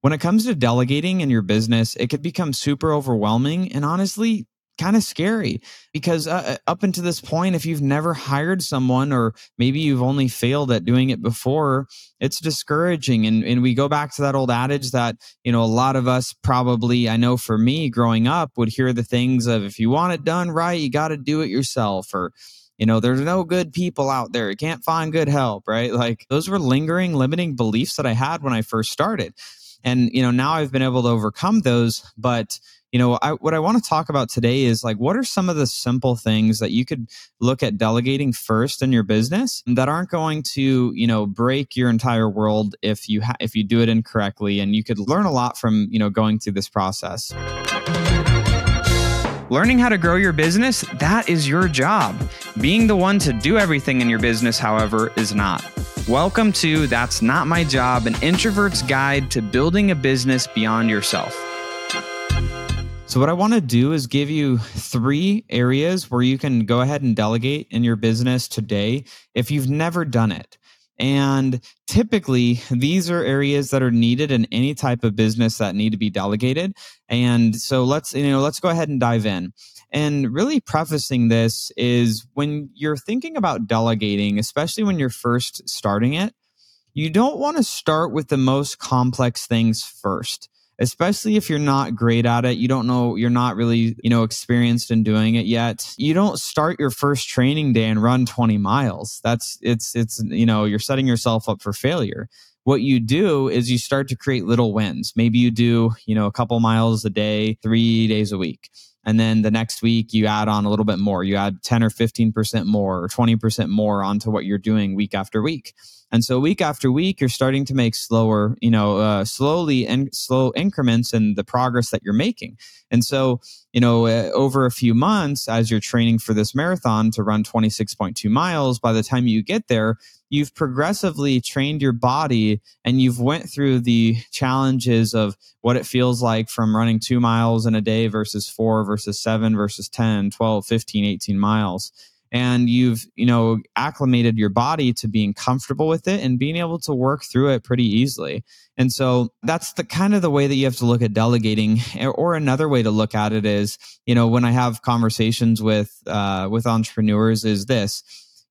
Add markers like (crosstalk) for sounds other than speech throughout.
when it comes to delegating in your business, it could become super overwhelming and honestly kind of scary because uh, uh, up until this point, if you've never hired someone or maybe you've only failed at doing it before, it's discouraging. And, and we go back to that old adage that, you know, a lot of us probably, I know for me growing up, would hear the things of if you want it done right, you got to do it yourself or, you know, there's no good people out there. You can't find good help, right? Like those were lingering, limiting beliefs that I had when I first started. And, you know, now I've been able to overcome those. But, you know, I, what I want to talk about today is like, what are some of the simple things that you could look at delegating first in your business that aren't going to, you know, break your entire world if you ha- if you do it incorrectly, and you could learn a lot from, you know, going through this process. Learning how to grow your business, that is your job. Being the one to do everything in your business, however, is not. Welcome to That's Not My Job, an introvert's guide to building a business beyond yourself. So, what I want to do is give you three areas where you can go ahead and delegate in your business today if you've never done it. And typically, these are areas that are needed in any type of business that need to be delegated. And so let's, you know, let's go ahead and dive in. And really prefacing this is when you're thinking about delegating, especially when you're first starting it, you don't want to start with the most complex things first especially if you're not great at it you don't know you're not really you know experienced in doing it yet you don't start your first training day and run 20 miles. That's it's it's you know you're setting yourself up for failure. What you do is you start to create little wins. Maybe you do you know a couple miles a day 3 days a week and then the next week you add on a little bit more. You add 10 or 15% more or 20% more onto what you're doing week after week and so week after week, you're starting to make slower, you know, uh, slowly and slow increments in the progress that you're making. And so, you know, uh, over a few months, as you're training for this marathon to run 26.2 miles, by the time you get there, you've progressively trained your body and you've went through the challenges of what it feels like from running two miles in a day versus four versus seven versus 10 12 15 18 miles and you've you know acclimated your body to being comfortable with it and being able to work through it pretty easily. And so that's the kind of the way that you have to look at delegating or another way to look at it is you know when i have conversations with uh, with entrepreneurs is this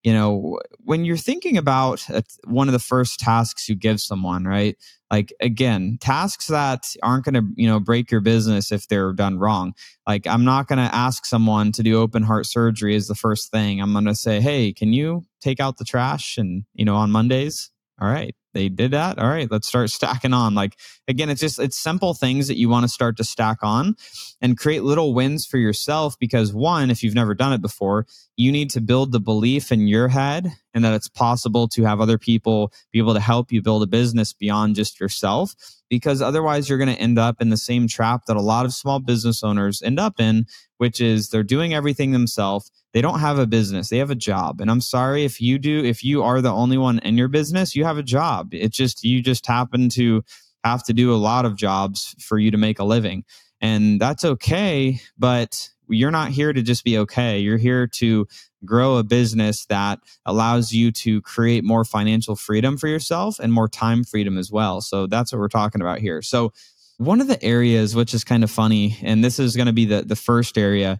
you know when you're thinking about uh, one of the first tasks you give someone right? Like again tasks that aren't going to you know break your business if they're done wrong. Like i'm not going to ask someone to do open heart surgery as the first thing. I'm going to say hey can you take out the trash and you know on mondays? All right they did that all right let's start stacking on. Like again it's just it's simple things that you want to start to stack on and create little wins for yourself because one if you've never done it before you need to build the belief in your head and that it's possible to have other people be able to help you build a business beyond just yourself because otherwise you're going to end up in the same trap that a lot of small business owners end up in which is they're doing everything themselves. They don't have a business. They have a job. And i'm sorry if you do if you are the only one in your business you have a job. It's just you just happen to have to do a lot of jobs for you to make a living. And that's okay but you're not here to just be okay. You're here to grow a business that allows you to create more financial freedom for yourself and more time freedom as well. So that's what we're talking about here. So one of the areas which is kind of funny and this is going to be the the first area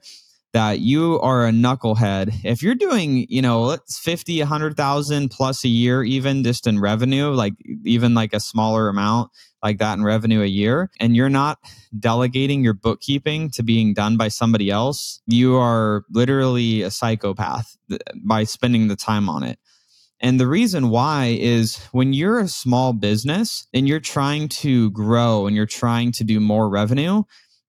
that you are a knucklehead if you're doing you know 50 100000 plus a year even just in revenue like even like a smaller amount like that in revenue a year and you're not delegating your bookkeeping to being done by somebody else, you are literally a psychopath uh, by spending the time on it. And the reason why is when you're a small business and you're trying to grow and you're trying to do more revenue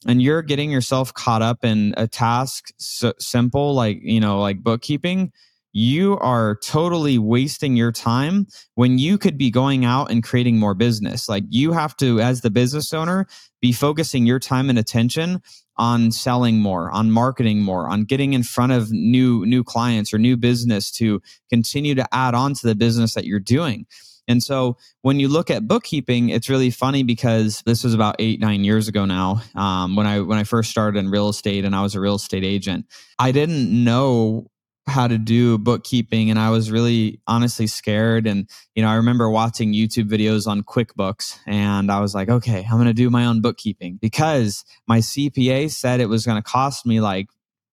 and you're getting yourself caught up in a task so simple like, you know, like bookkeeping, you are totally wasting your time when you could be going out and creating more business. Like you have to, as the business owner, be focusing your time and attention on selling more, on marketing more, on getting in front of new new clients or new business to continue to add on to the business that you're doing. And so when you look at bookkeeping, it's really funny because this was about eight, nine years ago now. Um, when I when I first started in real estate and I was a real estate agent, I didn't know how to do bookkeeping and I was really honestly scared. And, you know, I remember watching YouTube videos on QuickBooks and I was like, okay, I'm going to do my own bookkeeping because my CPA said it was going to cost me like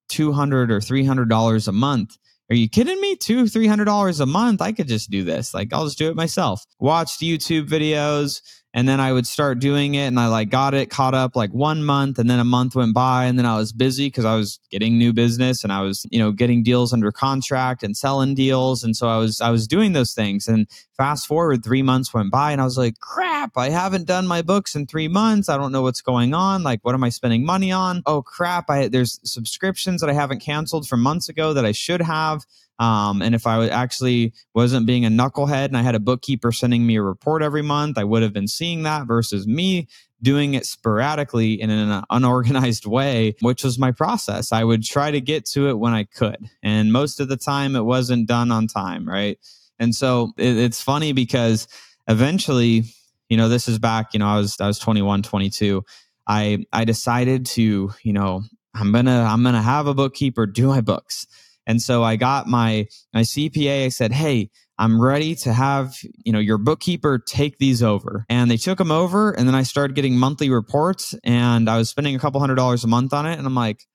200 or $300 a month. Are you kidding me? Two, three hundred dollars a month? I could just do this. Like I'll just do it myself. Watched YouTube videos, and then I would start doing it and I like got it caught up like one month and then a month went by and then I was busy because I was getting new business and I was, you know, getting deals under contract and selling deals. And so I was I was doing those things. And fast forward three months went by and I was like, crap, I haven't done my books in three months. I don't know what's going on. Like, what am I spending money on? Oh crap, I there's subscriptions that I haven't canceled from months ago that I should have. Um, and if I actually wasn't being a knucklehead and I had a bookkeeper sending me a report every month, I would have been seeing that versus me doing it sporadically in an unorganized way, which was my process. I would try to get to it when I could. And most of the time, it wasn't done on time, right? And so it, it's funny because eventually, you know, this is back, you know, I was I was 21, 22. I I decided to, you know, I'm to I'm to have a bookkeeper do my books. And so I got my my CPA. I said, "Hey, I'm ready to have, you know, your bookkeeper take these over." And they took them over and then I started getting monthly reports and I was spending a couple hundred dollars a month on it and I'm like,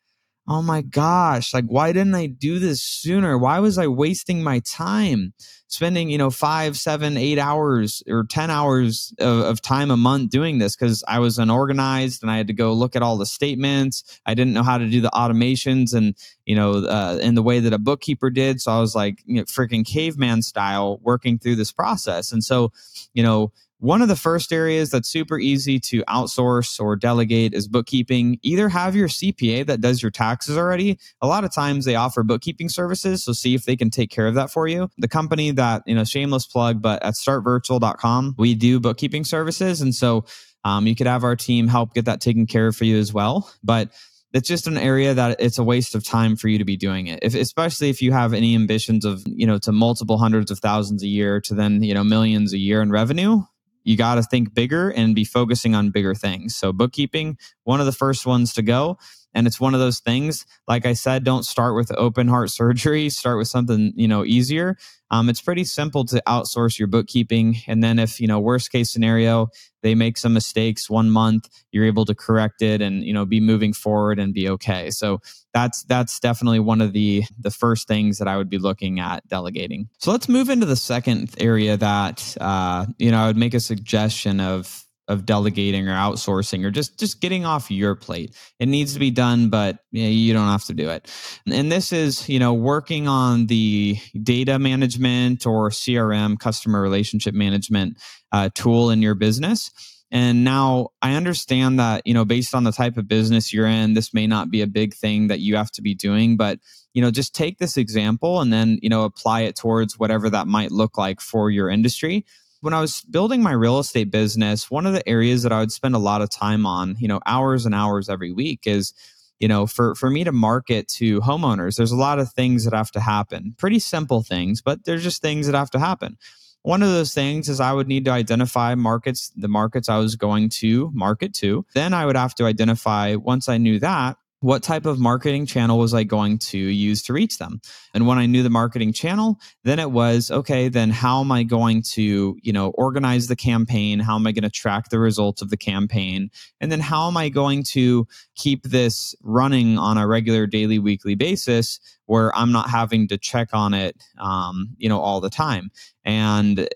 "Oh my gosh, like why didn't I do this sooner? Why was I wasting my time?" spending you know five seven eight hours or 10 hours of, of time a month doing this because i was unorganized and i had to go look at all the statements i didn't know how to do the automations and you know uh, in the way that a bookkeeper did so i was like you know freaking caveman style working through this process and so you know one of the first areas that's super easy to outsource or delegate is bookkeeping. Either have your CPA that does your taxes already. A lot of times they offer bookkeeping services, so see if they can take care of that for you. The company that, you know, shameless plug, but at startvirtual.com, we do bookkeeping services. And so um, you could have our team help get that taken care of for you as well. But it's just an area that it's a waste of time for you to be doing it if, especially if you have any ambitions of you know to multiple hundreds of thousands a year to then you know millions a year in revenue you got to think bigger and be focusing on bigger things. So, bookkeeping, one of the first ones to go. And it's one of those things, like I said, don't start with open heart (laughs) surgery, start with something, you know, easier. Um, it's pretty simple to outsource your bookkeeping. And then if, you know, worst case scenario, they make some mistakes one month, you're able to correct it and, you know, be moving forward and be okay. So that's that's definitely one of the the first things that I would be looking at delegating. So let's move into the second area that uh, you know, I would make a suggestion of of delegating or outsourcing or just just getting off your plate. It needs to be done, but you, don't have to do it. And this is, you know, working on the data management or CRM, customer relationship management uh, tool in your business. And now I understand that, you know, based on the type of business you're in, this may not be a big thing that you have to be doing, but, you know, just take this example and then, you know, apply it towards whatever that might look like for your industry when I was building my real estate business, one of the areas that I would spend a lot of time on, you know, hours and hours every week is, you know, for for me to market to homeowners, there's a lot of things that have to happen. Pretty simple things, but there's just things that have to happen. One of those things is I would need to identify markets, the markets I was going to market to. Then I would have to identify once I knew that, what type of marketing channel was I going to use to reach them? And when I knew the marketing channel, then it was okay, then how am I going to, you know, organize the campaign? How am I going to track the results of the campaign? And then how am I going to keep this running on a regular daily, weekly basis where I'm not having to check on it, um, you know, all the time? And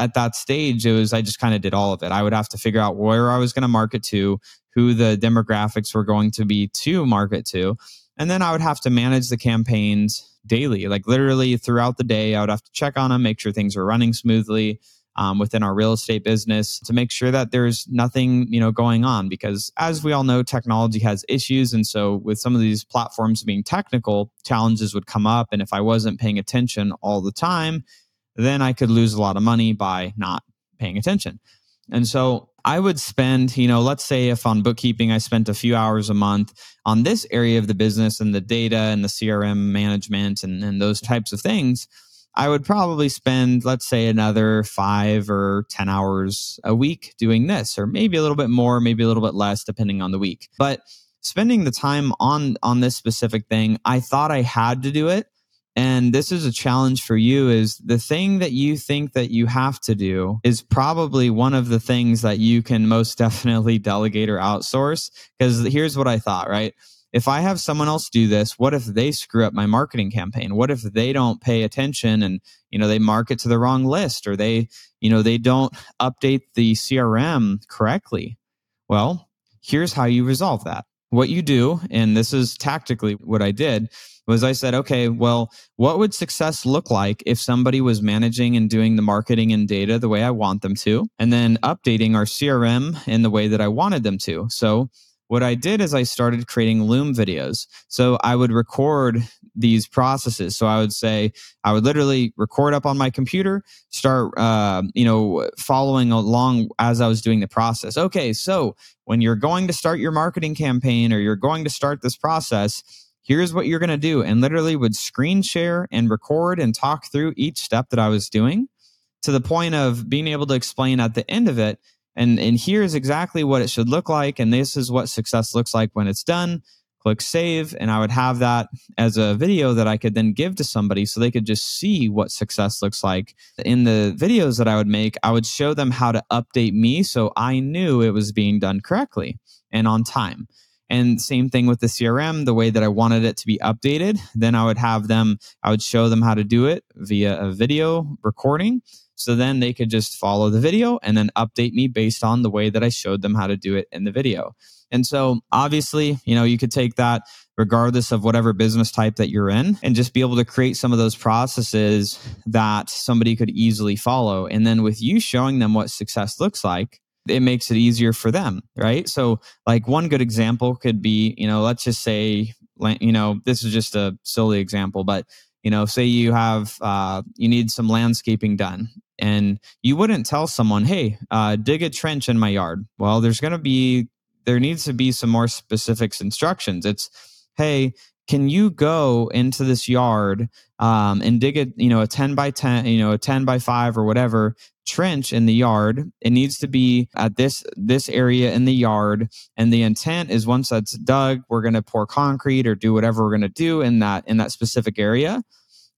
at that stage, it was I just kind of did all of it. I would have to figure out where I was going to market to, who the demographics were going to be to market to. And then I would have to manage the campaigns daily, like literally throughout the day. I would have to check on them, make sure things are running smoothly um, within our real estate business to make sure that there's nothing you know going on. Because as we all know, technology has issues, and so with some of these platforms being technical, challenges would come up. And if I wasn't paying attention all the time, then I could lose a lot of money by not paying attention. And so I would spend, you know, let's say if on bookkeeping I spent a few hours a month on this area of the business and the data and the CRM management and, and those types of things, I would probably spend, let's say, another five or 10 hours a week doing this, or maybe a little bit more, maybe a little bit less, depending on the week. But spending the time on on this specific thing, I thought I had to do it and this is a challenge for you is the thing that you think that you have to do is probably one of the things that you can most (laughs) definitely delegate or outsource because here's what i thought right if I have someone else do this, what if they screw up my marketing campaign? What if they don't pay attention and, you know, they market to the wrong list or they, you know, they don't update the CRM correctly? Well, here's how you resolve that. What you do, and this is tactically what I did, was I said, okay, well, what would success look like if somebody was managing and doing the marketing and data the way I want them to, and then updating our CRM in the way that I wanted them to? So what I did is I started creating Loom videos. So I would record these processes. So I would say, I would literally record up on my computer, start, uh, you know, following along as I was doing the process. Okay, so when you're going to start your marketing campaign or you're going to start this process, here's what you're going to do. And literally would screen share and record and talk through each step that I was doing to the point of being able to explain at the end of it and and here's exactly what it should look like and this is what success looks like when it's done. Click save and i would have that as a video that i could then give to somebody so they could just see what success looks like. In the videos that i would make i would show them how to update me so i knew it was being done correctly and on time. And same thing with the crm the way that i wanted it to be updated then i would have them i would show them how to do it via a video recording so then they could just follow the video and then update me based on the way that I showed them how to do it in the video. And so obviously, you know, you could take that regardless of whatever business type that you're in and just be able to create some of those processes that somebody could easily follow. And then with you showing them what success looks like, it makes it easier for them, right? So, like one good example could be, you know, let's just say, you know, this is just a silly example, but you know, say you have, uh, you need some landscaping done and you wouldn't tell someone, hey, uh, dig a trench in my yard. Well, there's going to be, there needs to be some more specifics instructions. It's, hey, can you go into this yard um, and dig a you know a 10 by 10 you know a 10 by 5 or whatever trench in the yard? It needs to be at this this area in the yard and the intent is once that's dug we're going to pour concrete or do whatever we're going to do in that in that specific area.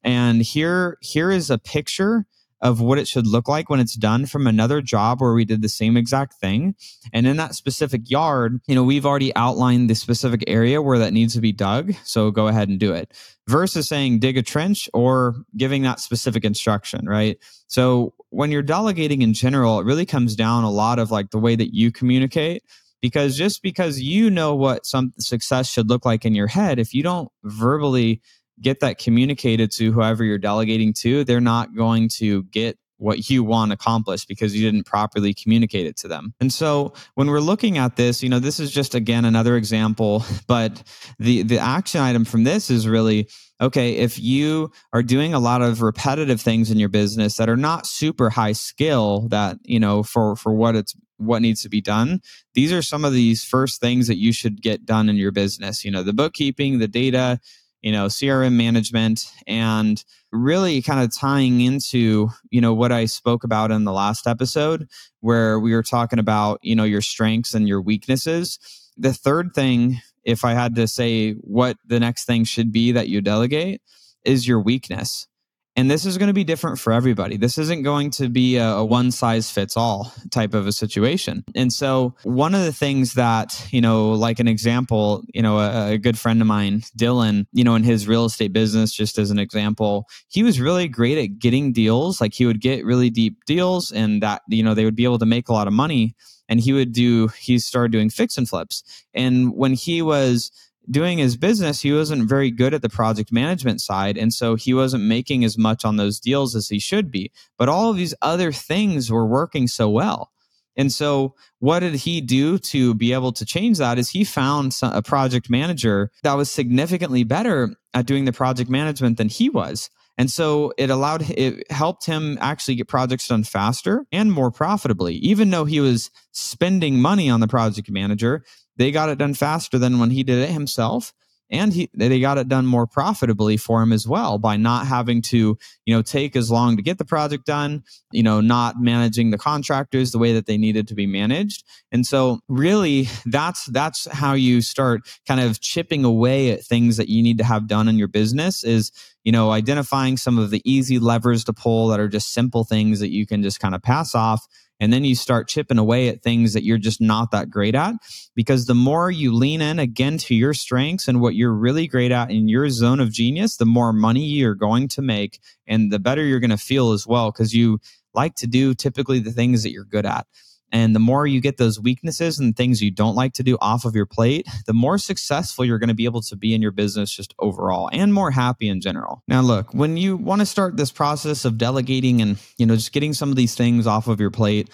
And here here is a picture of what it should look like when it's done from another job where we did the same exact thing. And in that specific yard, you know, we've already outlined the specific area where that needs to be dug. So go ahead and do it versus saying dig a trench or giving that specific instruction, right? So when you're delegating in general, it really comes down a lot of like the way that you communicate because just because you know what some success should look like in your head, if you don't verbally get that communicated to whoever you're delegating to, they're not going to get what you want accomplished because you didn't properly communicate it to them. And so when we're looking at this, you know, this is just again another example, (laughs) but the the action item from this is really okay, if you are doing a lot of repetitive things in your business that are not super high skill that, you know, for for what it's what needs to be done, these are some of these first things that you should get done in your business, you know, the bookkeeping, the data, you know, CRM management and really kind of tying into, you know, what I spoke about in the last episode where we were talking about, you know, your strengths and your weaknesses. The third thing, if I had to say what the next thing should be that you delegate, is your weakness. And this is going to be different for everybody. This isn't going to be a, a, one size fits all type of a situation. And so, one of the things that, you know, like an example, you know, a, a, good friend of mine, Dylan, you know, in his real estate business, just as an example, he was really great at getting deals. Like he would get really deep deals and that, you know, they would be able to make a lot of money. And he would do, he started doing fix and flips. And when he was, doing his business, he wasn't very good at the project management side. And so he wasn't making as much on those deals as he should be. But all of these other things were working so well. And so, what did he do to be able to change that? Is he found a project manager that was significantly better at doing the project management than he was. And so it allowed, it helped him actually get projects done faster and more profitably. Even though he was spending money on the project manager, they got it done faster than when he did it himself. and he they got it done more profitably for him as well by not having to you know take as long to get the project done you know not managing the contractors the way that they needed to be managed and so really that's that's how you start kind of chipping away at things that you need to have done in your business is you know identifying some of the easy levers to pull that are just simple things that you can just kind of pass off and then you start chipping away at things that you're just not that great at. Because the more you lean in again to your strengths and what you're really great at in your zone of genius, the more money you're going to make and the better you're going to feel as well. Because you like to do typically the things that you're good at. And the more you get those weaknesses and things you don't like to do off of your plate, the more successful you're going to be able to be in your business just overall and more happy in general. Now, look, when you want to start this process of delegating and, you know, just getting some of these things off of your plate,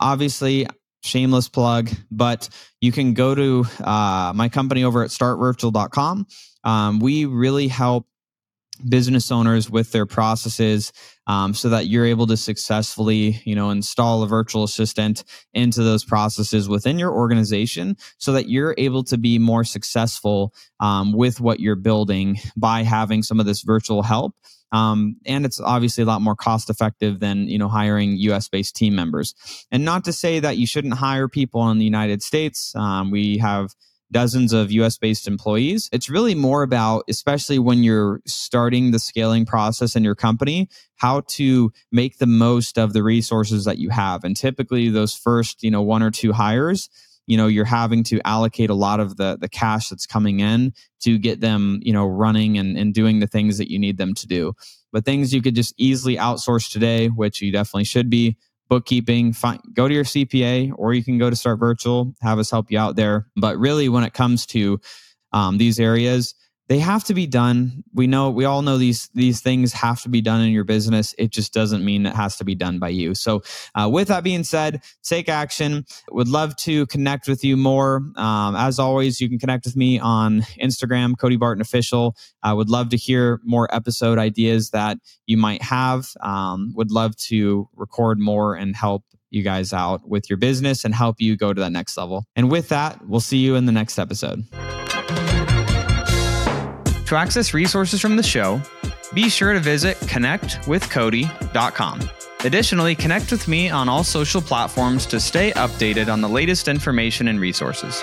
obviously, shameless plug, but you can go to uh, my company over at startvirtual.com. Um, we really help business owners with their processes um, so that you're able to successfully you know install a virtual assistant into those processes within your organization so that you're able to be more successful um, with what you're building by having some of this virtual help. Um, and it's obviously a lot more cost effective than you know hiring us based team members. And not to say that you shouldn't hire people in the united states. Um, we have dozens of US based employees. It's really more about, especially when you're starting the scaling process in your company, how to make the most of the resources that you have. And typically those first, you know, one or two hires, you know, you're having to allocate a lot of the the cash that's coming in to get them, you know, running and, and doing the things that you need them to do. But things you could just easily outsource today, which you definitely should be, bookkeeping, find, go to your CPA or you can go to Start Virtual, have us help you out there. But really, when it comes to um, these areas, they have to be done. We know we all know these these things have to be done in your business. It just doesn't mean it has to be done by you. So, uh, with that being said, take action. Would love to connect with you more. Um, as always, you can connect with me on Instagram, Cody Barton Official. I would love to hear more episode ideas that you might have. Um, would love to record more and help you guys out with your business and help you go to that next level. And with that, we'll see you in the next episode. To access resources from the show, be sure to visit connectwithcody.com. Additionally, connect with me on all social platforms to stay updated on the latest information and resources.